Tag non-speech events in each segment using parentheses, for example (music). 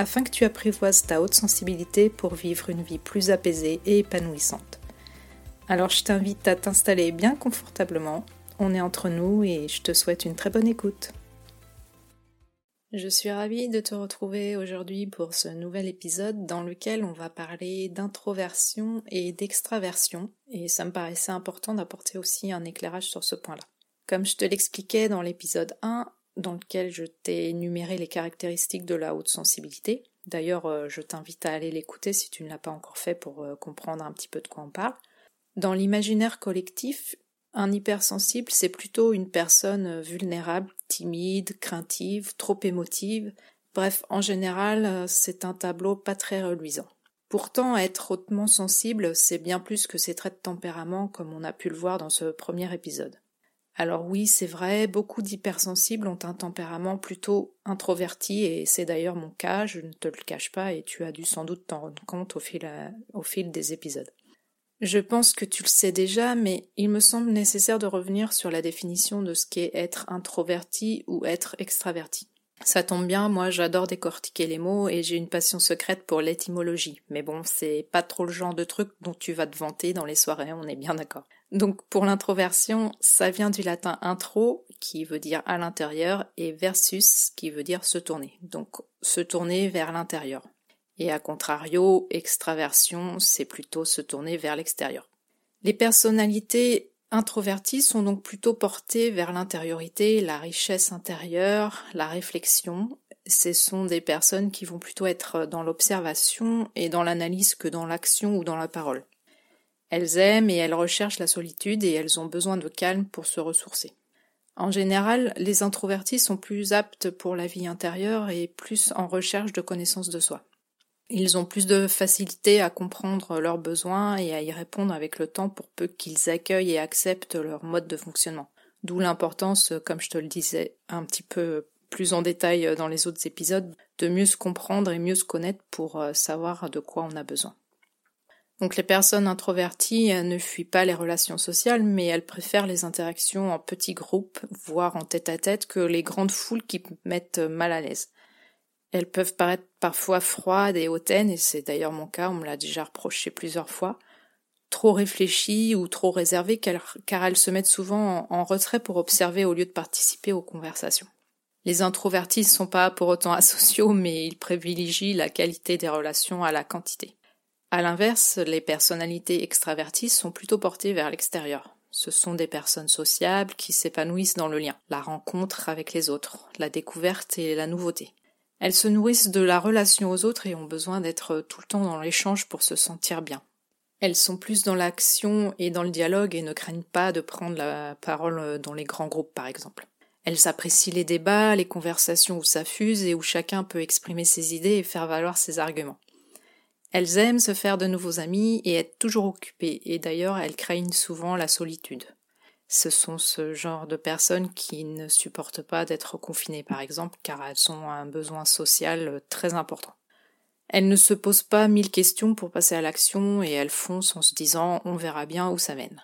afin que tu apprivoises ta haute sensibilité pour vivre une vie plus apaisée et épanouissante. Alors je t'invite à t'installer bien confortablement, on est entre nous et je te souhaite une très bonne écoute. Je suis ravie de te retrouver aujourd'hui pour ce nouvel épisode dans lequel on va parler d'introversion et d'extraversion et ça me paraissait important d'apporter aussi un éclairage sur ce point-là. Comme je te l'expliquais dans l'épisode 1, dans lequel je t'ai énuméré les caractéristiques de la haute sensibilité. D'ailleurs, euh, je t'invite à aller l'écouter si tu ne l'as pas encore fait pour euh, comprendre un petit peu de quoi on parle. Dans l'imaginaire collectif, un hypersensible, c'est plutôt une personne euh, vulnérable, timide, craintive, trop émotive. Bref, en général, c'est un tableau pas très reluisant. Pourtant, être hautement sensible, c'est bien plus que ses traits de tempérament, comme on a pu le voir dans ce premier épisode. Alors oui, c'est vrai, beaucoup d'hypersensibles ont un tempérament plutôt introverti, et c'est d'ailleurs mon cas, je ne te le cache pas, et tu as dû sans doute t'en rendre compte au fil, des épisodes. Je pense que tu le sais déjà, mais il me semble nécessaire de revenir sur la définition de ce qu'est être introverti ou être extraverti. Ça tombe bien, moi j'adore décortiquer les mots et j'ai une passion secrète pour l'étymologie. Mais bon, c'est pas trop le genre de truc dont tu vas te vanter dans les soirées, on est bien d'accord. Donc pour l'introversion, ça vient du latin intro, qui veut dire à l'intérieur, et versus, qui veut dire se tourner. Donc se tourner vers l'intérieur. Et à contrario, extraversion, c'est plutôt se tourner vers l'extérieur. Les personnalités introverties sont donc plutôt portées vers l'intériorité, la richesse intérieure, la réflexion. Ce sont des personnes qui vont plutôt être dans l'observation et dans l'analyse que dans l'action ou dans la parole. Elles aiment et elles recherchent la solitude et elles ont besoin de calme pour se ressourcer. En général, les introvertis sont plus aptes pour la vie intérieure et plus en recherche de connaissance de soi. Ils ont plus de facilité à comprendre leurs besoins et à y répondre avec le temps pour peu qu'ils accueillent et acceptent leur mode de fonctionnement. D'où l'importance, comme je te le disais un petit peu plus en détail dans les autres épisodes, de mieux se comprendre et mieux se connaître pour euh, savoir de quoi on a besoin. Donc les personnes introverties ne fuient pas les relations sociales, mais elles préfèrent les interactions en petits groupes, voire en tête à tête, que les grandes foules qui mettent mal à l'aise. Elles peuvent paraître parfois froides et hautaines, et c'est d'ailleurs mon cas, on me l'a déjà reproché plusieurs fois, trop réfléchies ou trop réservées, car elles se mettent souvent en retrait pour observer au lieu de participer aux conversations. Les introvertis ne sont pas pour autant (laughs) asociaux, mais ils privilégient la qualité des relations à la quantité. À l'inverse, les personnalités extraverties sont plutôt portées vers l'extérieur. Ce sont des personnes sociables qui s'épanouissent dans le lien, la rencontre avec les autres, la découverte et la nouveauté. Elles se nourrissent de la relation aux autres et ont besoin d'être tout le temps dans l'échange pour se sentir bien. Elles sont plus dans l'action et dans le dialogue et ne craignent pas de prendre la parole dans les grands groupes par exemple. Elles apprécient les débats, les conversations où ça fuse et où chacun peut exprimer ses idées et faire valoir ses arguments. Elles aiment se faire de nouveaux amis et être toujours occupées, et d'ailleurs elles craignent souvent la solitude. Ce sont ce genre de personnes qui ne supportent pas d'être confinées, par exemple, car elles ont un besoin social très important. Elles ne se posent pas mille questions pour passer à l'action et elles foncent en se disant on verra bien où ça mène.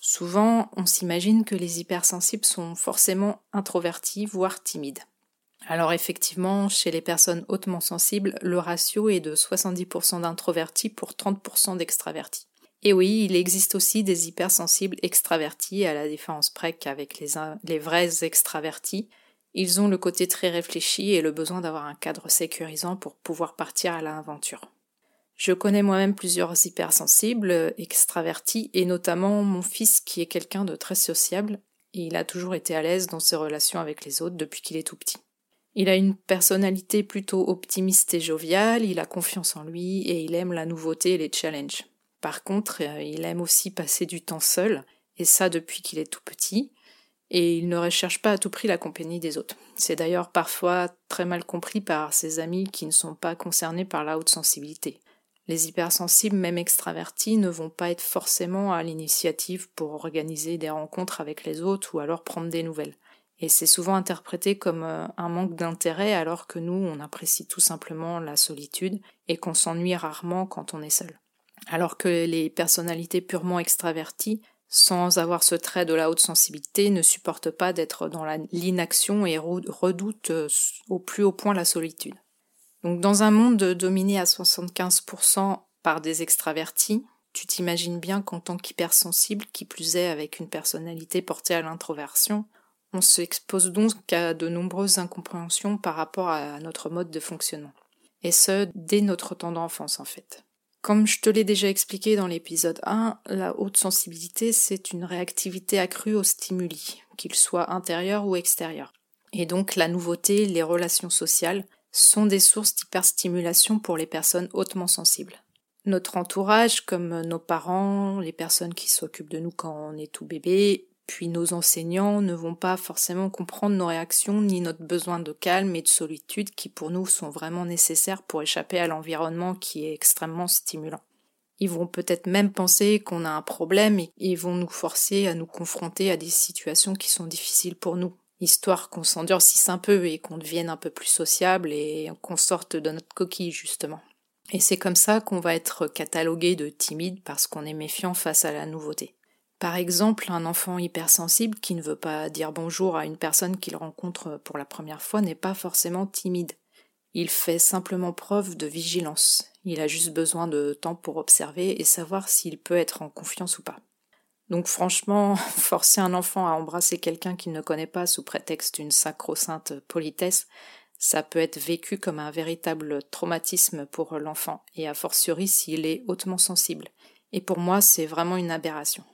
Souvent, on s'imagine que les hypersensibles sont forcément introvertis, voire timides. Alors effectivement, chez les personnes hautement sensibles, le ratio est de 70% d'introvertis pour 30% d'extravertis. Et oui, il existe aussi des hypersensibles extravertis, à la différence près qu'avec les, les vrais extravertis. Ils ont le côté très réfléchi et le besoin d'avoir un cadre sécurisant pour pouvoir partir à l'aventure. Je connais moi-même plusieurs hypersensibles, extravertis, et notamment mon fils qui est quelqu'un de très sociable, et il a toujours été à l'aise dans ses relations avec les autres depuis qu'il est tout petit. Il a une personnalité plutôt optimiste et joviale, il a confiance en lui et il aime la nouveauté et les challenges. Par contre, euh, il aime aussi passer du temps seul, et ça depuis qu'il est tout petit, et il ne recherche pas à tout prix la compagnie des autres. C'est d'ailleurs parfois très mal compris par ses amis qui ne sont pas concernés par la haute sensibilité. Les hypersensibles, même extravertis, ne vont pas être forcément à l'initiative pour organiser des rencontres avec les autres ou alors prendre des nouvelles. Et c'est souvent interprété comme euh, un manque d'intérêt alors que nous, on apprécie tout simplement la solitude et qu'on s'ennuie rarement quand on est seul. Alors que les personnalités purement extraverties, sans avoir ce trait de la haute sensibilité, ne supportent pas d'être dans l'inaction et redoutent euh, au plus haut point la solitude. Donc dans un monde dominé à 75% par des extravertis, tu t'imagines bien qu'en tant qu'hypersensible, qui plus est avec une personnalité portée à l'introversion, on s'expose donc à de nombreuses incompréhensions par rapport à notre mode de fonctionnement. Et ce, dès notre temps d'enfance en fait. Comme je te l'ai déjà expliqué dans l'épisode 1, la haute sensibilité, c'est une réactivité accrue aux stimuli, qu'ils soient intérieurs ou extérieurs. Et donc la nouveauté, les relations sociales, sont des sources d'hyperstimulation pour les personnes hautement sensibles. Notre entourage, comme nos parents, les personnes qui s'occupent de nous quand on est tout bébé, puis nos enseignants ne vont pas forcément comprendre nos réactions ni notre besoin de calme et de solitude qui pour nous sont vraiment nécessaires pour échapper à l'environnement qui est extrêmement stimulant. Ils vont peut-être même penser qu'on a un problème et ils vont nous forcer à nous confronter à des situations qui sont difficiles pour nous, histoire qu'on s'endurcisse un peu et qu'on devienne un peu plus sociable et qu'on sorte de notre coquille justement. Et c'est comme ça qu'on va être catalogué de timide parce qu'on est méfiant face à la nouveauté. Par exemple, un enfant hypersensible qui ne veut pas dire bonjour à une personne qu'il rencontre pour la première fois n'est pas forcément timide. Il fait simplement preuve de vigilance. Il a juste besoin de temps pour observer et savoir s'il peut être en confiance ou pas. Donc franchement, (laughs) forcer un enfant à embrasser quelqu'un qu'il ne connaît pas sous prétexte d'une sacro-sainte politesse, ça peut être vécu comme un véritable traumatisme pour l'enfant, et a fortiori s'il est hautement sensible. Et pour moi, c'est vraiment une aberration.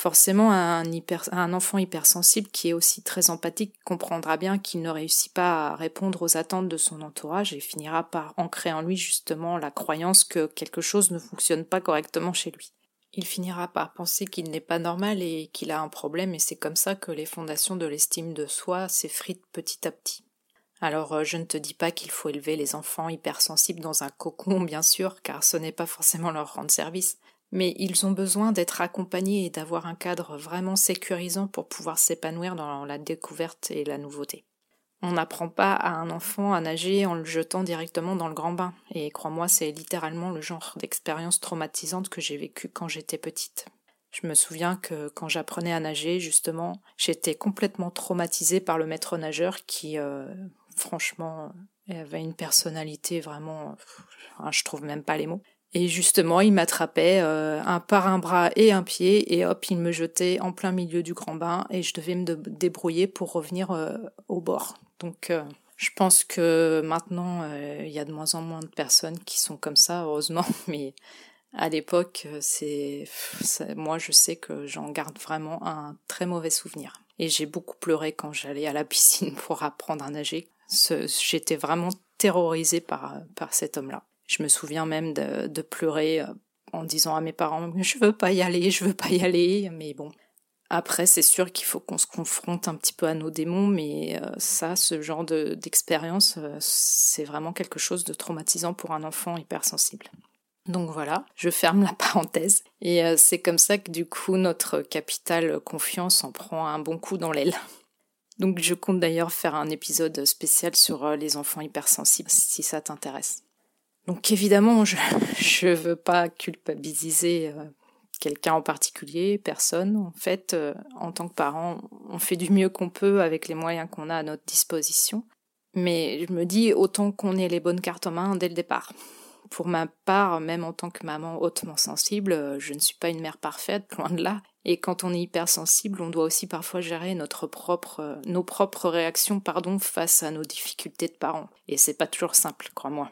Forcément, un, enfant hypersensible qui est aussi très empathique comprendra bien qu'il ne réussit pas à répondre aux attentes de son entourage et finira par ancrer en lui justement la croyance que quelque chose ne fonctionne pas correctement chez lui il finira par penser qu'il n'est pas normal et qu'il a un problème et c'est comme ça que les fondations de l'estime de soi s'effritent petit à petit. Alors euh, je ne te dis pas qu'il faut élever les enfants hypersensibles dans un cocon, bien sûr, car ce n'est pas forcément leur rendre service, mais ils ont besoin d'être accompagnés et d'avoir un cadre vraiment sécurisant pour pouvoir s'épanouir dans la découverte et la nouveauté. On n'apprend pas à un enfant à nager en le jetant directement dans le grand bain. Et crois-moi, c'est littéralement le genre d'expérience traumatisante que j'ai vécue quand j'étais petite. Je me souviens que quand j'apprenais à nager, justement, j'étais complètement traumatisée par le maître nageur qui, euh, franchement, avait une personnalité vraiment... je trouve même pas les mots. Et justement, il m'attrapait euh, un par un bras et un pied, et hop, il me jetait en plein milieu du grand bain, et je devais me débrouiller pour revenir euh, au bord. Donc, euh, je pense que maintenant, il y a de moins en moins de personnes qui sont comme ça, heureusement, (laughs) mais à l'époque, c'est, moi, je sais que j'en garde vraiment un très mauvais souvenir. Et j'ai beaucoup pleuré quand j'allais à la (laughs) piscine pour apprendre à nager. J'étais vraiment terrorisée par, par cet homme-là. Je me souviens même de, pleurer euh, en disant à mes parents je veux pas y aller, je veux pas y aller, mais bon. Après, c'est sûr qu'il faut qu'on se confronte un petit peu à nos démons, mais euh, ça, ce genre d'expérience, euh, c'est vraiment quelque chose de traumatisant pour un enfant hypersensible. Donc voilà, je ferme la (laughs) parenthèse. Et c'est comme ça que du coup, notre capital confiance en prend un bon coup dans l'aile. Donc je compte d'ailleurs faire un épisode spécial sur les enfants hypersensibles si ça t'intéresse. Donc évidemment, je ne veux pas culpabiliser euh, quelqu'un en particulier, personne. En fait, euh, en tant que parent, on fait du mieux qu'on peut avec les moyens qu'on a à notre disposition. Mais je me dis autant qu'on ait les bonnes cartes en main dès le départ. Pour ma part, même en tant que maman hautement sensible, euh, je ne suis pas une mère parfaite, (laughs) loin de là. Et quand on est hypersensible, on doit aussi parfois gérer notre propre, nos propres réactions, pardon, face à nos difficultés de parents. Et c'est pas toujours simple, crois-moi.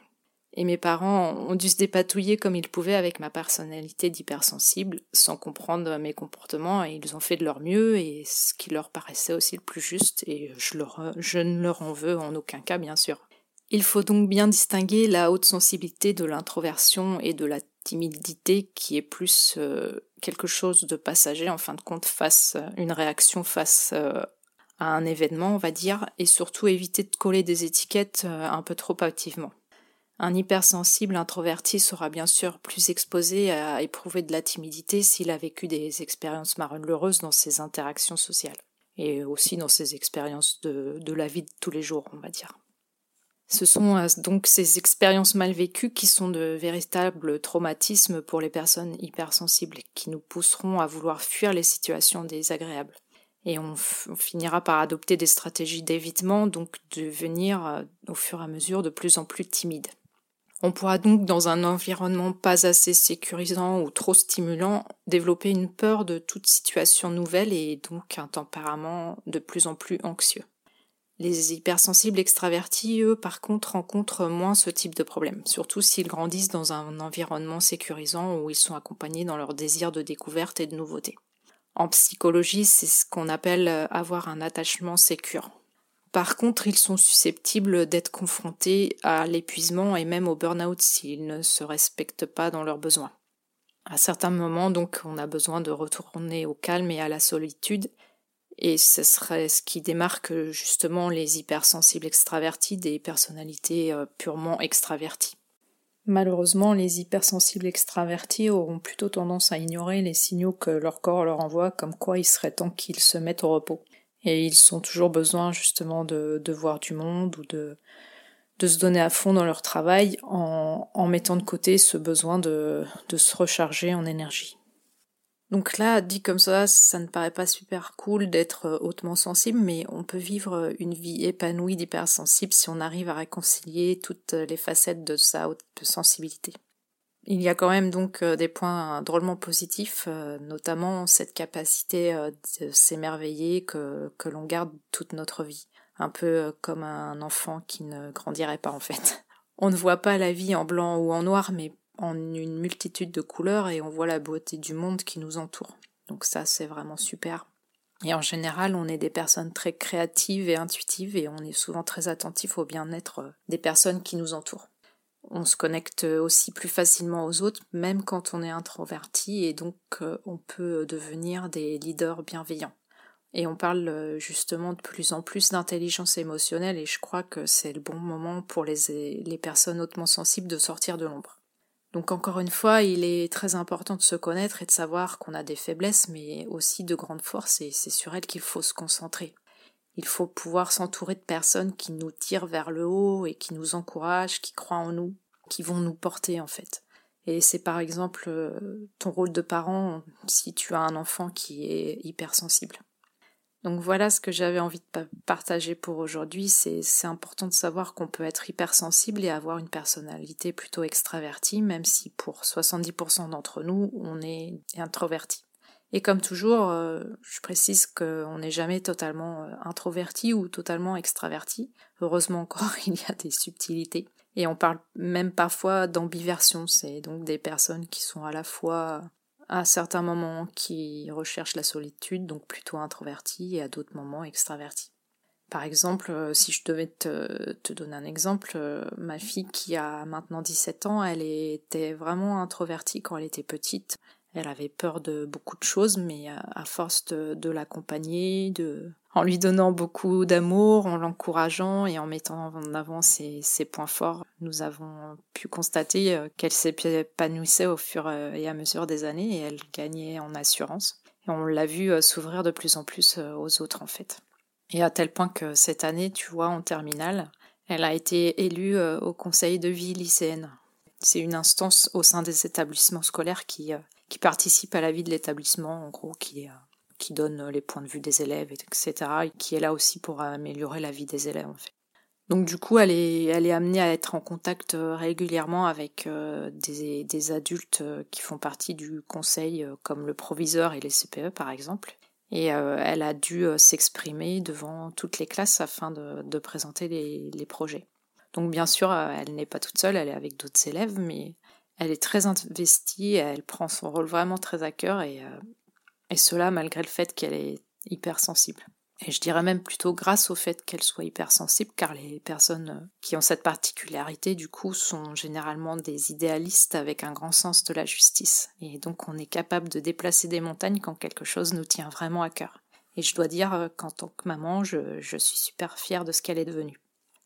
Et mes parents ont dû se dépatouiller comme ils pouvaient avec ma personnalité d'hypersensible, sans comprendre mes comportements, et ils ont fait de leur mieux, et ce qui leur paraissait aussi le plus juste, et je, ne leur en veux en aucun cas, bien sûr. Il faut donc bien distinguer la haute sensibilité de l'introversion et de la timidité qui est plus euh, quelque chose de passager en fin de compte face une réaction face euh, à un événement on va dire et surtout éviter de coller des étiquettes euh, un peu trop activement. Un hypersensible introverti sera bien sûr plus exposé à éprouver de la timidité s'il a vécu des expériences malheureuses dans ses interactions sociales et aussi dans ses expériences de, la vie de tous les jours, on va dire. Ce sont euh, donc ces expériences mal vécues qui sont de véritables traumatismes pour les personnes hypersensibles, qui nous pousseront à vouloir fuir les situations désagréables. Et on, finira par adopter des stratégies d'évitement, donc devenir euh, au fur et à mesure de plus en plus timide. On pourra donc, dans un environnement pas assez sécurisant ou trop stimulant, développer une peur de toute situation nouvelle et donc un tempérament de plus en plus anxieux. Les hypersensibles extravertis, eux, par contre, rencontrent moins ce type de problème, surtout s'ils grandissent dans un environnement sécurisant où ils sont accompagnés dans leur désir de découverte et de nouveauté. En psychologie, c'est ce qu'on appelle avoir un attachement sécure. Par contre, ils sont susceptibles d'être confrontés à l'épuisement et même au burn-out s'ils ne se respectent pas dans leurs besoins. À certains moments, donc, on a besoin de retourner au calme et à la solitude, et ce serait ce qui démarque justement les hypersensibles extravertis des personnalités euh, purement extraverties. Malheureusement, les hypersensibles extravertis auront plutôt tendance à ignorer les signaux que leur corps leur envoie, comme quoi il serait temps qu'ils se mettent au repos. Et ils ont toujours besoin justement de, de voir du monde ou de, de se donner à fond dans leur travail en, en mettant de côté ce besoin de, de se recharger en énergie. Donc là, dit comme ça, ça ne paraît pas super cool d'être euh, hautement sensible, mais on peut vivre euh, une vie épanouie d'hypersensible si on arrive à réconcilier toutes euh, les facettes de sa haute sensibilité. Il y a quand même donc des points drôlement positifs, notamment cette capacité de s'émerveiller que, l'on garde toute notre vie. Un peu comme un enfant qui ne grandirait pas en fait. (laughs) On ne voit pas la vie en blanc ou en noir, mais en une multitude de couleurs et on voit la beauté du monde qui nous entoure. Donc ça, c'est vraiment super. Et en général, on est des personnes très créatives et intuitives et on est souvent très attentif au bien-être euh, des personnes qui nous entourent. On se connecte aussi plus facilement aux autres, même quand on est introverti, et donc euh, on peut devenir des leaders bienveillants. Et on parle euh, justement de plus en plus d'intelligence émotionnelle, et je crois que c'est le bon moment pour les, les personnes hautement sensibles de sortir de l'ombre. Donc encore une fois, il est très important de se connaître et de savoir qu'on a des faiblesses, mais aussi de grandes forces, et c'est sur elles qu'il faut se concentrer. Il faut pouvoir s'entourer de personnes qui nous tirent vers le haut et qui nous encouragent, qui croient en nous, qui vont nous porter en fait. Et c'est par exemple euh, ton rôle de parent si tu as un enfant qui est hypersensible. Donc voilà ce que j'avais envie de partager pour aujourd'hui. C'est important de savoir qu'on peut être hypersensible et avoir une personnalité plutôt extravertie, même si pour 70% d'entre nous, on est introverti. Et comme toujours, euh, je précise qu'on n'est jamais totalement euh, introverti ou totalement extraverti. Heureusement encore, (laughs) il y a des subtilités. Et on parle même parfois d'ambiversion. C'est donc des personnes qui sont à la fois à certains moments qui recherchent la solitude, donc plutôt introverti, et à d'autres moments extraverti. Par exemple, euh, si je devais te, donner un exemple, ma fille qui a maintenant 17 ans, elle était vraiment introvertie quand elle était petite. Elle avait peur de beaucoup de choses, mais à, force de, l'accompagner, de, en lui donnant beaucoup d'amour, en l'encourageant et en mettant en avant ses, points forts, nous avons pu constater euh, qu'elle s'épanouissait au fur et à mesure des années et elle gagnait en assurance. Et on l'a vu euh, s'ouvrir de plus en plus euh, aux autres en fait. Et à tel point que cette année, tu vois, en terminale, elle a été élue au conseil de vie lycéenne. C'est une instance au sein des établissements scolaires qui, qui participe à la vie de l'établissement, en gros, qui qui donne les points de vue des élèves, etc., et qui est là aussi pour améliorer la vie des élèves. Donc du coup, elle est, amenée à être en contact euh, régulièrement avec euh, des, adultes euh, qui font partie du conseil, comme le proviseur et les CPE par exemple. Et elle a dû s'exprimer devant toutes les classes afin de, présenter les, projets. Donc bien sûr, elle n'est pas toute seule, elle est avec d'autres élèves, mais elle est très investie, elle prend son rôle vraiment très à cœur et, et cela malgré le fait qu'elle est hypersensible. Et je dirais même plutôt grâce au fait qu'elle soit hypersensible, car les personnes qui ont cette particularité, du coup, sont généralement des idéalistes avec un grand sens de la justice. Et donc on est capable de déplacer des montagnes quand quelque chose nous tient vraiment à cœur. Et je dois dire qu'en tant que maman, je suis super fière de ce qu'elle est devenue.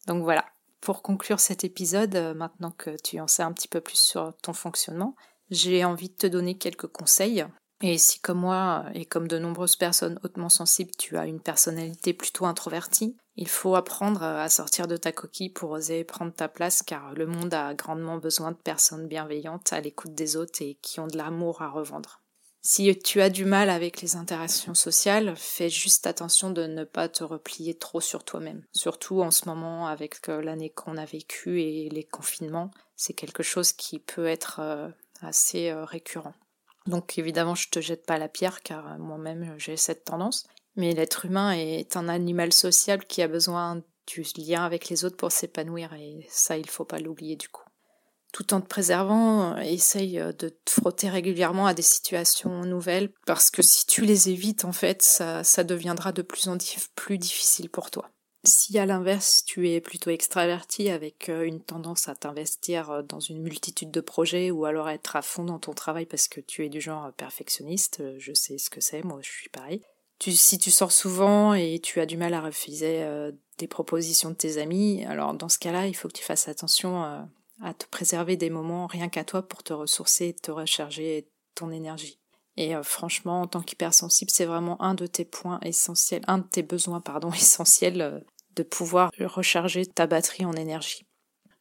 Donc voilà, Pour conclure cet épisode, euh, maintenant que tu en sais un petit peu plus sur ton fonctionnement, j'ai envie de te donner quelques conseils. Et si comme moi et comme de nombreuses personnes hautement sensibles, tu as une personnalité plutôt introvertie, il faut apprendre à sortir de ta coquille pour oser prendre ta place car le monde a grandement besoin de personnes bienveillantes à l'écoute des autres et qui ont de l'amour à revendre. Si tu as du mal avec les interactions sociales, fais juste attention de ne pas te replier trop sur toi-même. Surtout en ce moment avec euh, l'année qu'on a vécue et les confinements, c'est quelque chose qui peut être euh, assez euh, récurrent. Donc évidemment, je te jette pas la pierre car moi-même j'ai cette tendance, mais l'être humain est un animal social qui a besoin du lien avec les autres pour s'épanouir et ça il faut pas l'oublier du coup tout en te préservant, euh, essaye euh, de te frotter régulièrement à des situations nouvelles, parce que si tu les évites, en fait, ça, ça deviendra de plus en plus difficile pour toi. Si à l'inverse, tu es plutôt extraverti avec euh, une tendance à t'investir dans une multitude de projets ou alors être à fond dans ton travail parce que tu es du genre perfectionniste, je sais ce que c'est, moi je suis pareil. Si tu sors souvent et tu as du mal à refuser des propositions de tes amis, alors dans ce cas-là, il faut que tu fasses attention à te préserver des moments rien qu'à toi pour te ressourcer, te recharger ton énergie. Et euh, franchement, en tant qu'hypersensible, c'est vraiment un de tes points essentiels, un de tes besoins, pardon, (laughs) essentiels euh, de pouvoir recharger ta batterie en énergie.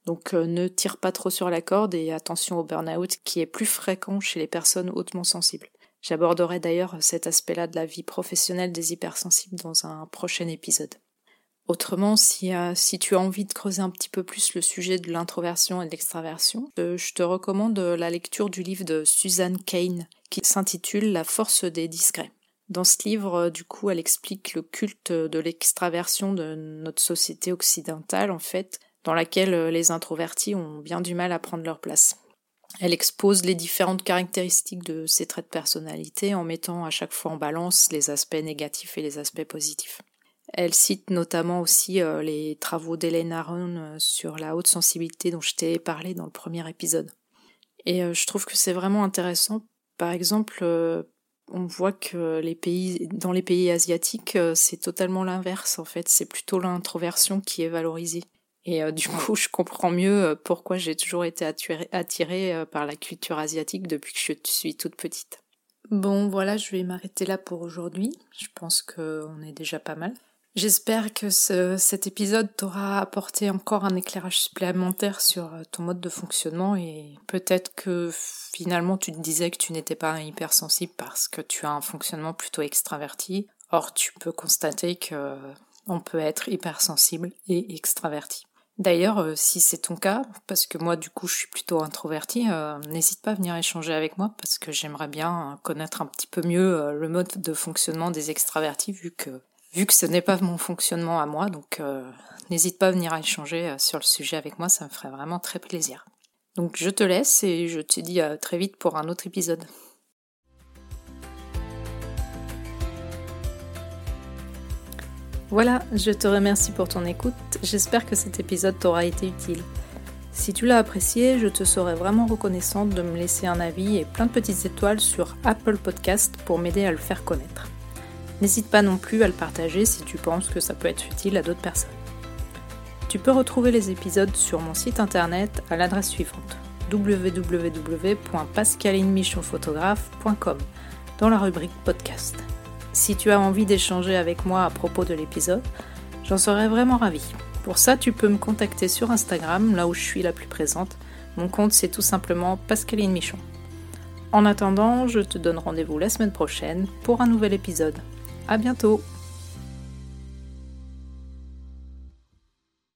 Donc euh, ne tire pas trop sur la corde et attention au burn-out qui est plus fréquent chez les personnes hautement sensibles. J'aborderai d'ailleurs cet aspect-là de la vie professionnelle des hypersensibles dans un prochain épisode. Autrement, si, euh, si, tu as envie de creuser un petit peu plus le sujet de l'introversion et de l'extraversion, euh, je te recommande la lecture du livre de Suzanne Kane qui s'intitule La force des discrets. Dans ce livre, euh, du coup, elle explique le culte de l'extraversion de notre société occidentale, en fait, dans laquelle les introvertis ont bien du mal à prendre leur place. Elle expose les différentes caractéristiques de ces traits de personnalité en mettant à chaque fois en balance les aspects négatifs et les aspects positifs. Elle cite notamment aussi euh, les travaux d'Hélène Aron euh, sur la haute sensibilité dont je t'ai parlé dans le premier épisode. Et euh, je trouve que c'est vraiment intéressant. Par exemple, on voit que dans les pays asiatiques, c'est totalement l'inverse en fait. C'est plutôt l'introversion qui est valorisée. Et du coup, je comprends mieux pourquoi j'ai toujours été attirée par la culture asiatique depuis que je suis toute petite. Bon, voilà, je vais m'arrêter là pour aujourd'hui. Je pense qu'on est déjà pas mal. J'espère que cet épisode t'aura apporté encore un éclairage supplémentaire sur euh, ton mode de fonctionnement et peut-être que finalement tu te disais que tu n'étais pas hypersensible parce que tu as un fonctionnement plutôt extraverti. Or, tu peux constater que on peut être hypersensible et extraverti. D'ailleurs, euh, si c'est ton cas, parce que moi du coup je suis plutôt introverti, euh, n'hésite pas à venir échanger avec moi parce que j'aimerais bien connaître un petit peu mieux le mode de fonctionnement des extravertis vu que vu que ce n'est pas mon fonctionnement à moi, donc euh, n'hésite pas à venir échanger euh, sur le sujet avec moi, ça me ferait vraiment très plaisir. Donc je te laisse et je te dis à très vite pour un autre épisode. Voilà, je te remercie pour ton écoute, j'espère que cet épisode t'aura été utile. Si tu l'as apprécié, je te serais vraiment reconnaissante de me laisser un avis et plein de petites étoiles sur Apple Podcast pour m'aider à le faire connaître. N'hésite pas non plus à le partager si tu penses que ça peut être utile à d'autres personnes. Tu peux retrouver les épisodes sur mon site internet à l'adresse suivante www.pascalinemichonphotographe.com dans la rubrique podcast. Si tu as envie d'échanger avec moi à propos de l'épisode, j'en serais vraiment ravie. Pour ça, tu peux me contacter sur Instagram, là où je suis la plus présente. Mon compte, c'est tout simplement Pascaline Michon. En attendant, je te donne rendez-vous la semaine prochaine pour un nouvel épisode. À bientôt